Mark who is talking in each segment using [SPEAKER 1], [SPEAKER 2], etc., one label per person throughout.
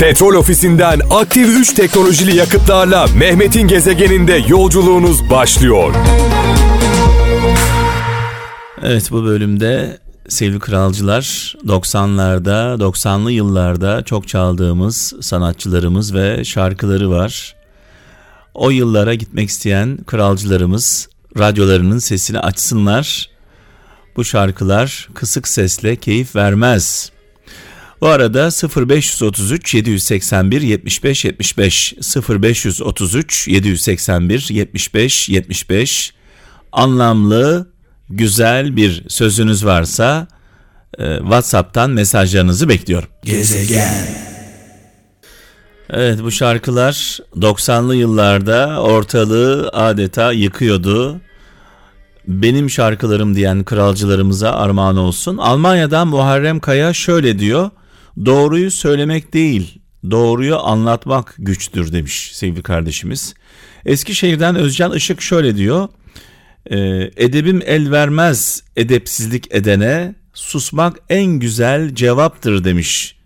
[SPEAKER 1] Petrol ofisinden aktif 3 teknolojili yakıtlarla Mehmet'in gezegeninde yolculuğunuz başlıyor.
[SPEAKER 2] Evet bu bölümde sevgili kralcılar 90'larda 90'lı yıllarda çok çaldığımız sanatçılarımız ve şarkıları var. O yıllara gitmek isteyen kralcılarımız radyolarının sesini açsınlar. Bu şarkılar kısık sesle keyif vermez. Bu arada 0533 781 75 75 0533 781 75 75 anlamlı güzel bir sözünüz varsa e, WhatsApp'tan mesajlarınızı bekliyorum.
[SPEAKER 3] Gezegen.
[SPEAKER 2] Evet bu şarkılar 90'lı yıllarda ortalığı adeta yıkıyordu. Benim şarkılarım diyen kralcılarımıza armağan olsun. Almanya'dan Muharrem Kaya şöyle diyor. Doğruyu söylemek değil, doğruyu anlatmak güçtür demiş sevgili kardeşimiz. Eskişehir'den Özcan Işık şöyle diyor. E, edebim el vermez edepsizlik edene, susmak en güzel cevaptır demiş.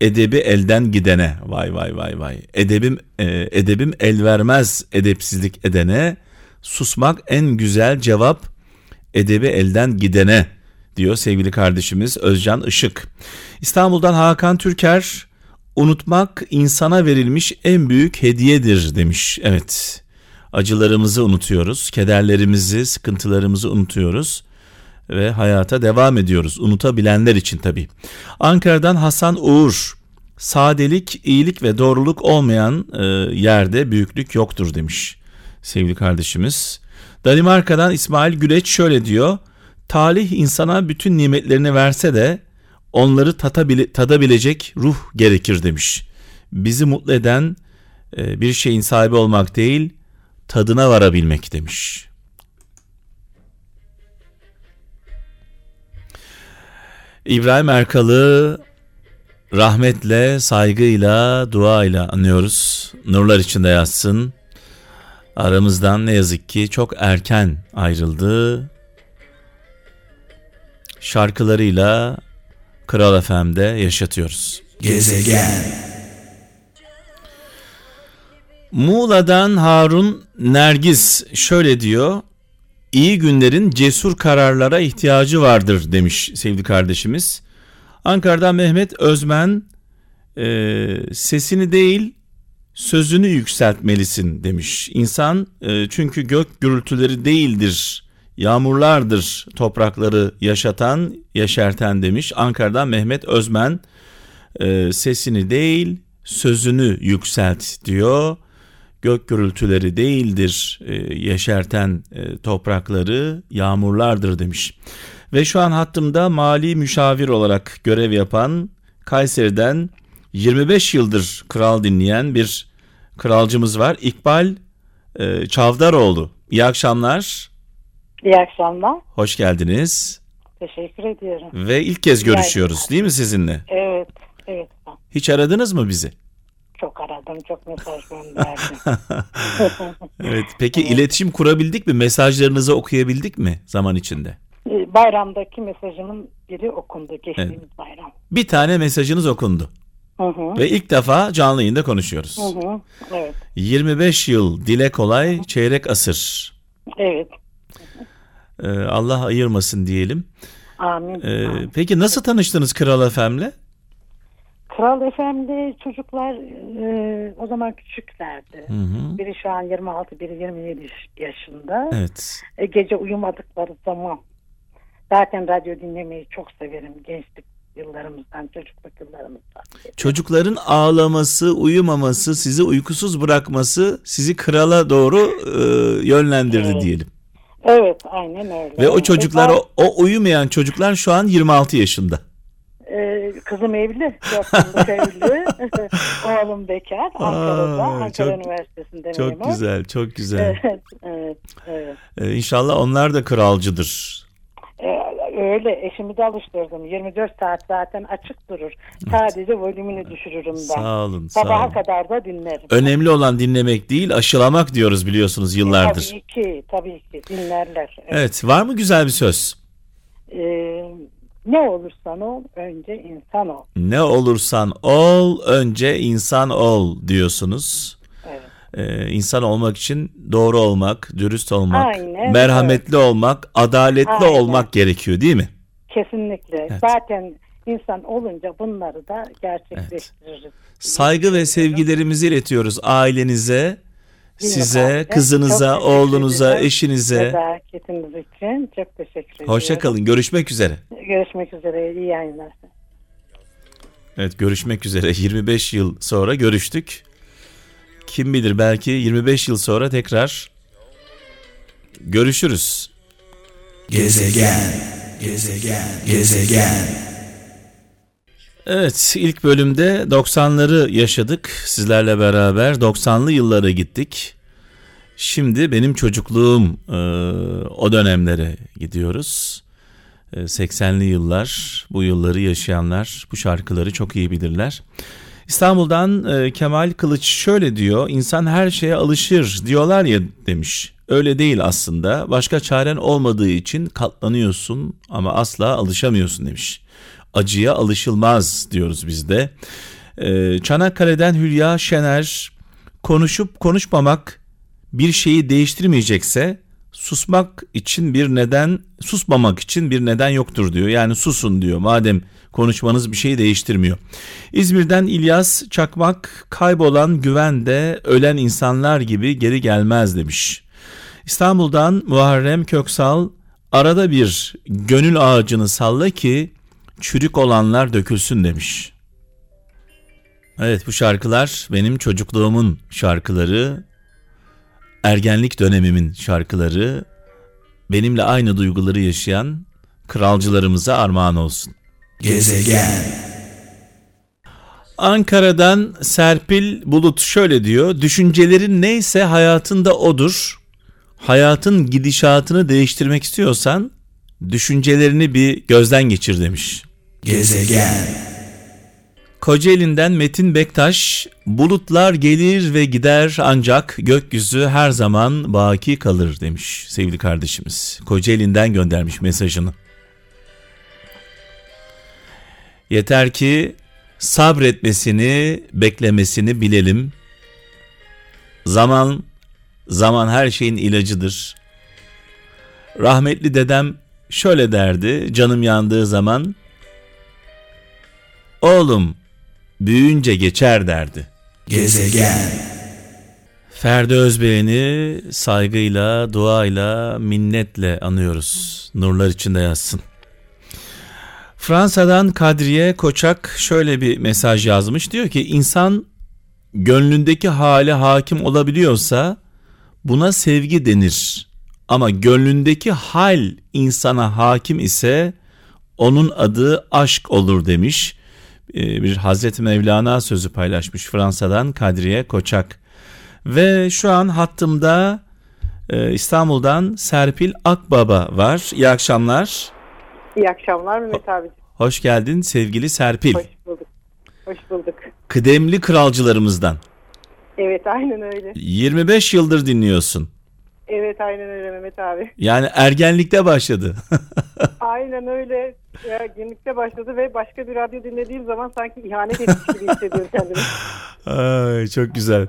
[SPEAKER 2] Edebi elden gidene. Vay vay vay vay. Edebim e, edebim el vermez edepsizlik edene, susmak en güzel cevap edebi elden gidene diyor sevgili kardeşimiz Özcan Işık. İstanbul'dan Hakan Türker unutmak insana verilmiş en büyük hediyedir demiş. Evet acılarımızı unutuyoruz, kederlerimizi, sıkıntılarımızı unutuyoruz ve hayata devam ediyoruz. Unutabilenler için tabii. Ankara'dan Hasan Uğur, sadelik, iyilik ve doğruluk olmayan e, yerde büyüklük yoktur demiş sevgili kardeşimiz. Danimarka'dan İsmail Güleç şöyle diyor. Talih insana bütün nimetlerini verse de onları tadabilecek ruh gerekir demiş. Bizi mutlu eden e, bir şeyin sahibi olmak değil, tadına varabilmek demiş. İbrahim Erkal'ı rahmetle, saygıyla, duayla anıyoruz. Nurlar içinde yatsın. Aramızdan ne yazık ki çok erken ayrıldı. Şarkılarıyla Kral FM'de yaşatıyoruz.
[SPEAKER 3] Gezegen.
[SPEAKER 2] Muğla'dan Harun Nergis şöyle diyor. İyi günlerin cesur kararlara ihtiyacı vardır demiş sevgili kardeşimiz. Ankara'dan Mehmet Özmen e, sesini değil sözünü yükseltmelisin demiş. İnsan e, çünkü gök gürültüleri değildir yağmurlardır toprakları yaşatan yaşarten demiş. Ankara'dan Mehmet Özmen e, sesini değil sözünü yükselt diyor gök gürültüleri değildir e, yeşerten e, toprakları yağmurlardır demiş. Ve şu an hattımda mali müşavir olarak görev yapan Kayseri'den 25 yıldır kral dinleyen bir kralcımız var. İkbal e, Çavdaroğlu. İyi akşamlar.
[SPEAKER 4] İyi akşamlar.
[SPEAKER 2] Hoş geldiniz.
[SPEAKER 4] Teşekkür ediyorum.
[SPEAKER 2] Ve ilk kez görüşüyoruz değil mi sizinle?
[SPEAKER 4] Evet, evet.
[SPEAKER 2] Hiç aradınız mı bizi?
[SPEAKER 4] Çok aradım, çok mesaj gönderdim.
[SPEAKER 2] evet. Peki iletişim kurabildik mi? Mesajlarınızı okuyabildik mi zaman içinde?
[SPEAKER 4] Ee, Bayramdaki mesajımın biri okundu geçtiğimiz
[SPEAKER 2] Evet.
[SPEAKER 4] bayram.
[SPEAKER 2] Bir tane mesajınız okundu.
[SPEAKER 4] Hı hı.
[SPEAKER 2] Ve ilk defa canlı yayında konuşuyoruz.
[SPEAKER 4] Hı hı. Evet,
[SPEAKER 2] 25 yıl dile kolay çeyrek asır.
[SPEAKER 4] evet.
[SPEAKER 2] Ee, Allah ayırmasın diyelim.
[SPEAKER 4] Amin.
[SPEAKER 2] Ee,
[SPEAKER 4] Amin.
[SPEAKER 2] peki nasıl tanıştınız Kral Efem'le?
[SPEAKER 4] Kral Efendi çocuklar e, o zaman küçüklerdi.
[SPEAKER 2] Hı hı.
[SPEAKER 4] Biri şu an 26, biri 27 yaşında.
[SPEAKER 2] Evet.
[SPEAKER 4] E, gece uyumadıkları zaman zaten radyo dinlemeyi çok severim gençlik yıllarımızdan, çocukluk yıllarımızdan.
[SPEAKER 2] Çocukların ağlaması, uyumaması, sizi uykusuz bırakması sizi krala doğru e, yönlendirdi
[SPEAKER 4] Evet.
[SPEAKER 2] diyelim.
[SPEAKER 4] Evet, aynen öyle.
[SPEAKER 2] Ve o çocuklar, o, o uyumayan çocuklar şu an 26 yaşında.
[SPEAKER 4] Ee, kızım evli. Dört evli. Oğlum bekar. Ankara'da.
[SPEAKER 2] Aa,
[SPEAKER 4] Ankara
[SPEAKER 2] çok-
[SPEAKER 4] Üniversitesi'nde
[SPEAKER 2] Çok
[SPEAKER 4] memur.
[SPEAKER 2] güzel, çok güzel.
[SPEAKER 4] Evet, evet, evet.
[SPEAKER 2] Ee, inşallah onlar da kralcıdır.
[SPEAKER 4] Öyle eşimi de alıştırdım. 24 saat zaten açık durur. Sadece volümünü düşürürüm ben.
[SPEAKER 2] Sağ olun, sağ
[SPEAKER 4] Sabaha
[SPEAKER 2] olun.
[SPEAKER 4] kadar da dinlerim.
[SPEAKER 2] Önemli olan dinlemek değil, aşılamak diyoruz biliyorsunuz yıllardır.
[SPEAKER 4] Tabii ki, tabii ki dinlerler. Evet.
[SPEAKER 2] Evet, var mı güzel bir söz?
[SPEAKER 4] Ee, Ne olursan ol önce insan ol.
[SPEAKER 2] Ne olursan ol, önce insan ol diyorsunuz.
[SPEAKER 4] Evet.
[SPEAKER 2] Ee, insan olmak için doğru olmak, dürüst olmak,
[SPEAKER 4] Aynen,
[SPEAKER 2] merhametli olmak, adaletli
[SPEAKER 4] Aynen.
[SPEAKER 2] olmak gerekiyor değil mi?
[SPEAKER 4] Kesinlikle.
[SPEAKER 2] Evet.
[SPEAKER 4] Zaten insan olunca bunları da gerçekleştiririz.
[SPEAKER 2] Saygı ve sevgilerimizi iletiyoruz ailenize, size, kızınıza,
[SPEAKER 4] Çok
[SPEAKER 2] oğlunuza, eşinize.
[SPEAKER 4] Nezaketiniz için çok teşekkür ederim.
[SPEAKER 2] Hoşça kalın. Görüşmek üzere.
[SPEAKER 4] Görüşmek üzere. İyi yayınlar.
[SPEAKER 2] Evet görüşmek üzere. 25 yıl sonra görüştük. Kim bilir belki 25 yıl sonra tekrar görüşürüz.
[SPEAKER 3] Gezegen. Gezegen. Gezegen.
[SPEAKER 2] Evet ilk bölümde 90'ları yaşadık sizlerle beraber 90'lı yıllara gittik. Şimdi benim çocukluğum e, o dönemlere gidiyoruz. E, 80'li yıllar bu yılları yaşayanlar bu şarkıları çok iyi bilirler. İstanbul'dan e, Kemal Kılıç şöyle diyor insan her şeye alışır diyorlar ya demiş. Öyle değil aslında başka çaren olmadığı için katlanıyorsun ama asla alışamıyorsun demiş acıya alışılmaz diyoruz biz de. Ee, Çanakkale'den Hülya Şener konuşup konuşmamak bir şeyi değiştirmeyecekse susmak için bir neden susmamak için bir neden yoktur diyor. Yani susun diyor madem konuşmanız bir şeyi değiştirmiyor. İzmir'den İlyas Çakmak kaybolan güvende ölen insanlar gibi geri gelmez demiş. İstanbul'dan Muharrem Köksal arada bir gönül ağacını salla ki çürük olanlar dökülsün demiş. Evet bu şarkılar benim çocukluğumun şarkıları, ergenlik dönemimin şarkıları, benimle aynı duyguları yaşayan kralcılarımıza armağan olsun.
[SPEAKER 3] Gezegen.
[SPEAKER 2] Ankara'dan Serpil Bulut şöyle diyor. Düşüncelerin neyse hayatında odur. Hayatın gidişatını değiştirmek istiyorsan düşüncelerini bir gözden geçir demiş.
[SPEAKER 3] Gezegen.
[SPEAKER 2] Kocaeli'nden Metin Bektaş, bulutlar gelir ve gider ancak gökyüzü her zaman baki kalır demiş sevgili kardeşimiz. Kocaeli'nden göndermiş mesajını. Yeter ki sabretmesini, beklemesini bilelim. Zaman, zaman her şeyin ilacıdır. Rahmetli dedem şöyle derdi canım yandığı zaman. Oğlum büyüyünce geçer derdi.
[SPEAKER 3] Gezegen.
[SPEAKER 2] Ferdi Özbeğen'i saygıyla, duayla, minnetle anıyoruz. Nurlar içinde yazsın. Fransa'dan Kadriye Koçak şöyle bir mesaj yazmış. Diyor ki insan gönlündeki hale hakim olabiliyorsa buna sevgi denir. Ama gönlündeki hal insana hakim ise onun adı aşk olur demiş. Ee, Bir Hazreti Mevlana sözü paylaşmış Fransa'dan Kadriye Koçak. Ve şu an hattımda e, İstanbul'dan Serpil Akbaba var. İyi akşamlar.
[SPEAKER 4] İyi akşamlar Mehmet abi.
[SPEAKER 2] Hoş geldin sevgili Serpil.
[SPEAKER 4] Hoş bulduk. Hoş bulduk.
[SPEAKER 2] Kıdemli kralcılarımızdan.
[SPEAKER 4] Evet aynen öyle.
[SPEAKER 2] 25 yıldır dinliyorsun.
[SPEAKER 4] Evet aynen öyle Mehmet abi.
[SPEAKER 2] Yani ergenlikte başladı.
[SPEAKER 4] Aynen öyle. Ya, genlikte başladı ve başka bir radyo dinlediğim zaman sanki ihanet etmiş gibi hissediyorum kendimi.
[SPEAKER 2] Ay, çok güzel.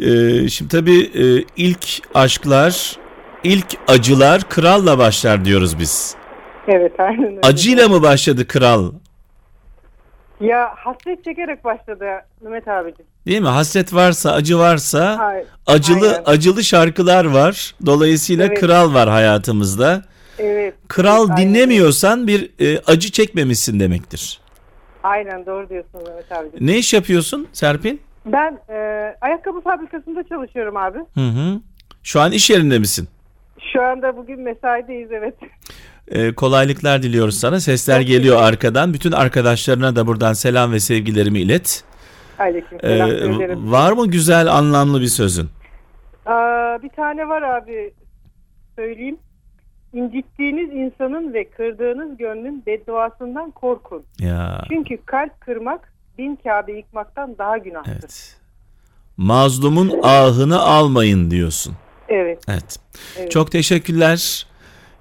[SPEAKER 2] Ee, şimdi tabii e, ilk aşklar, ilk acılar kralla başlar diyoruz biz.
[SPEAKER 4] Evet aynen öyle.
[SPEAKER 2] Acıyla mı başladı kral?
[SPEAKER 4] Ya hasret çekerek başladı Mehmet abicim.
[SPEAKER 2] Değil mi? Hasret varsa, acı varsa
[SPEAKER 4] Ay,
[SPEAKER 2] acılı
[SPEAKER 4] aynen.
[SPEAKER 2] acılı şarkılar var. Dolayısıyla
[SPEAKER 4] Evet.
[SPEAKER 2] kral var hayatımızda.
[SPEAKER 4] Evet.
[SPEAKER 2] Kral
[SPEAKER 4] Evet, aynen.
[SPEAKER 2] dinlemiyorsan bir e, acı çekmemişsin demektir.
[SPEAKER 4] Aynen doğru diyorsun Mehmet abicim.
[SPEAKER 2] Ne iş yapıyorsun Serpil?
[SPEAKER 4] Ben e, ayakkabı fabrikasında çalışıyorum abi.
[SPEAKER 2] Hı hı. Şu an iş yerinde misin?
[SPEAKER 4] Şu anda bugün mesaideyiz evet.
[SPEAKER 2] E, kolaylıklar diliyoruz sana. Sesler geliyor arkadan. Bütün arkadaşlarına da buradan selam ve sevgilerimi ilet.
[SPEAKER 4] Aleyküm
[SPEAKER 2] E,
[SPEAKER 4] selam söylerim.
[SPEAKER 2] var mı güzel anlamlı bir sözün?
[SPEAKER 4] Aa, bir tane var abi söyleyeyim. İncittiğiniz insanın ve kırdığınız gönlün bedduasından korkun.
[SPEAKER 2] Ya
[SPEAKER 4] Çünkü kalp kırmak bin Kabe yıkmaktan daha günahtır. Evet.
[SPEAKER 2] Mazlumun ahını almayın diyorsun.
[SPEAKER 4] Evet.
[SPEAKER 2] Evet.
[SPEAKER 4] Evet.
[SPEAKER 2] Çok teşekkürler.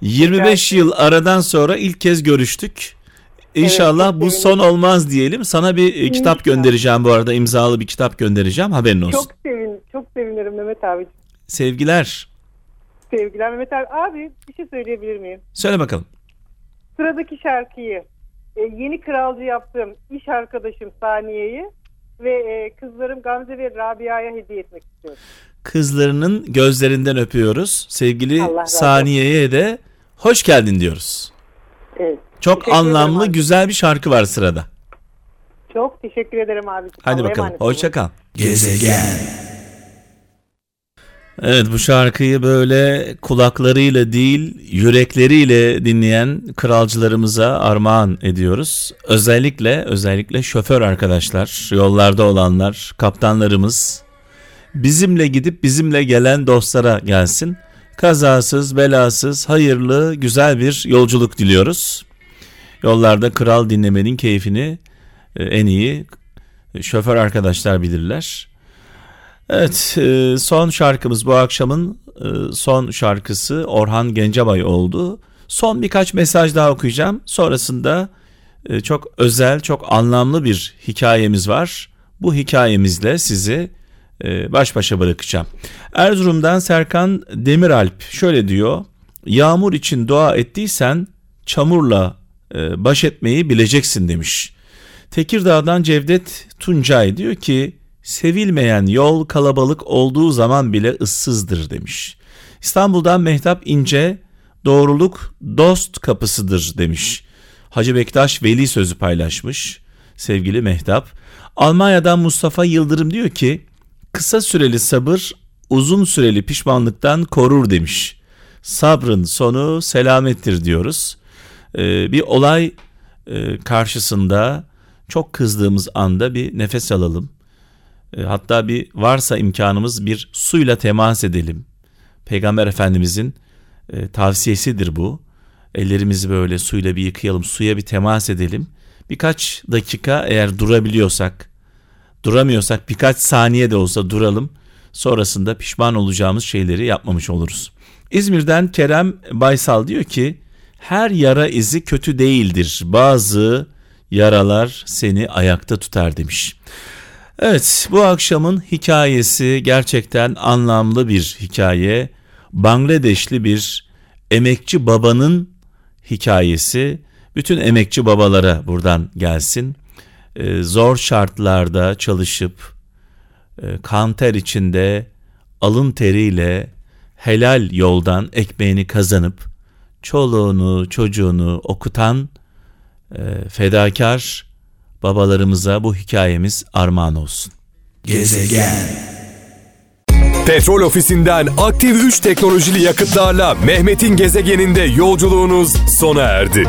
[SPEAKER 2] 25
[SPEAKER 4] Rica
[SPEAKER 2] yıl aradan sonra ilk kez görüştük. İnşallah
[SPEAKER 4] çok
[SPEAKER 2] bu son olmaz diyelim. Sana bir e, kitap göndereceğim bu arada. imzalı bir kitap göndereceğim. Haberin olsun.
[SPEAKER 4] Çok sevin, çok sevinirim Mehmet abi.
[SPEAKER 2] Sevgiler.
[SPEAKER 4] Sevgiler Mehmet abi. Abi bir şey söyleyebilir miyim?
[SPEAKER 2] Söyle bakalım.
[SPEAKER 4] Sıradaki şarkıyı e, yeni kralcı yaptığım iş arkadaşım Saniye'yi ve e, kızlarım Gamze ve Rabia'ya hediye etmek istiyorum.
[SPEAKER 2] Kızlarının gözlerinden öpüyoruz. Sevgili. Saniye'ye de hoş geldin diyoruz. Çok
[SPEAKER 4] Teşekkür
[SPEAKER 2] anlamlı, güzel bir şarkı var sırada.
[SPEAKER 4] Çok teşekkür ederim abi.
[SPEAKER 2] Hadi
[SPEAKER 4] Allah'a
[SPEAKER 2] bakalım.
[SPEAKER 4] emanet olun.
[SPEAKER 2] Hoşça kal.
[SPEAKER 3] gezegen,
[SPEAKER 2] Evet bu şarkıyı böyle kulaklarıyla değil yürekleriyle dinleyen kralcılarımıza armağan ediyoruz. Özellikle özellikle şoför arkadaşlar, yollarda olanlar, kaptanlarımız bizimle gidip bizimle gelen dostlara gelsin. Kazasız, belasız, hayırlı, güzel bir yolculuk diliyoruz. Yollarda kral dinlemenin keyfini e, en iyi şoför arkadaşlar bilirler. Evet e, son şarkımız bu akşamın e, son şarkısı Orhan Gencebay oldu. Son birkaç mesaj daha okuyacağım. Sonrasında e, çok özel, çok anlamlı bir hikayemiz var. Bu hikayemizle sizi e, baş başa bırakacağım. Erzurum'dan Serkan Demiralp şöyle diyor. Yağmur için dua ettiysen çamurla e, baş etmeyi bileceksin demiş. Tekirdağ'dan Cevdet Tuncay diyor ki sevilmeyen yol kalabalık olduğu zaman bile ıssızdır demiş. İstanbul'dan Mehtap İnce doğruluk dost kapısıdır demiş. Hacı Bektaş Veli sözü paylaşmış sevgili Mehtap. Almanya'dan Mustafa Yıldırım diyor ki kısa süreli sabır uzun süreli pişmanlıktan korur demiş. Sabrın sonu selamettir diyoruz. Ee, bir olay e, karşısında çok kızdığımız anda bir nefes alalım. E, Hatta bir varsa imkanımız bir suyla temas edelim. Peygamber Efendimizin e, tavsiyesidir bu. Ellerimizi böyle suyla bir yıkayalım, suya bir temas edelim. Birkaç dakika eğer durabiliyorsak, duramıyorsak birkaç saniye de olsa duralım. Sonrasında pişman olacağımız şeyleri yapmamış oluruz. İzmir'den Kerem Baysal diyor ki her yara izi kötü değildir. Bazı yaralar seni ayakta tutar demiş. Evet bu akşamın hikayesi gerçekten anlamlı bir hikaye. Bangladeşli bir emekçi babanın hikayesi. Bütün emekçi babalara buradan gelsin. Ee, zor şartlarda çalışıp e, kan ter içinde alın teriyle helal yoldan ekmeğini kazanıp çoluğunu çocuğunu okutan e, fedakar babalarımıza bu hikayemiz armağan olsun.
[SPEAKER 3] gezegen,
[SPEAKER 1] Petrol ofisinden aktif 3 teknolojili yakıtlarla Mehmet'in gezegeninde yolculuğunuz sona erdi.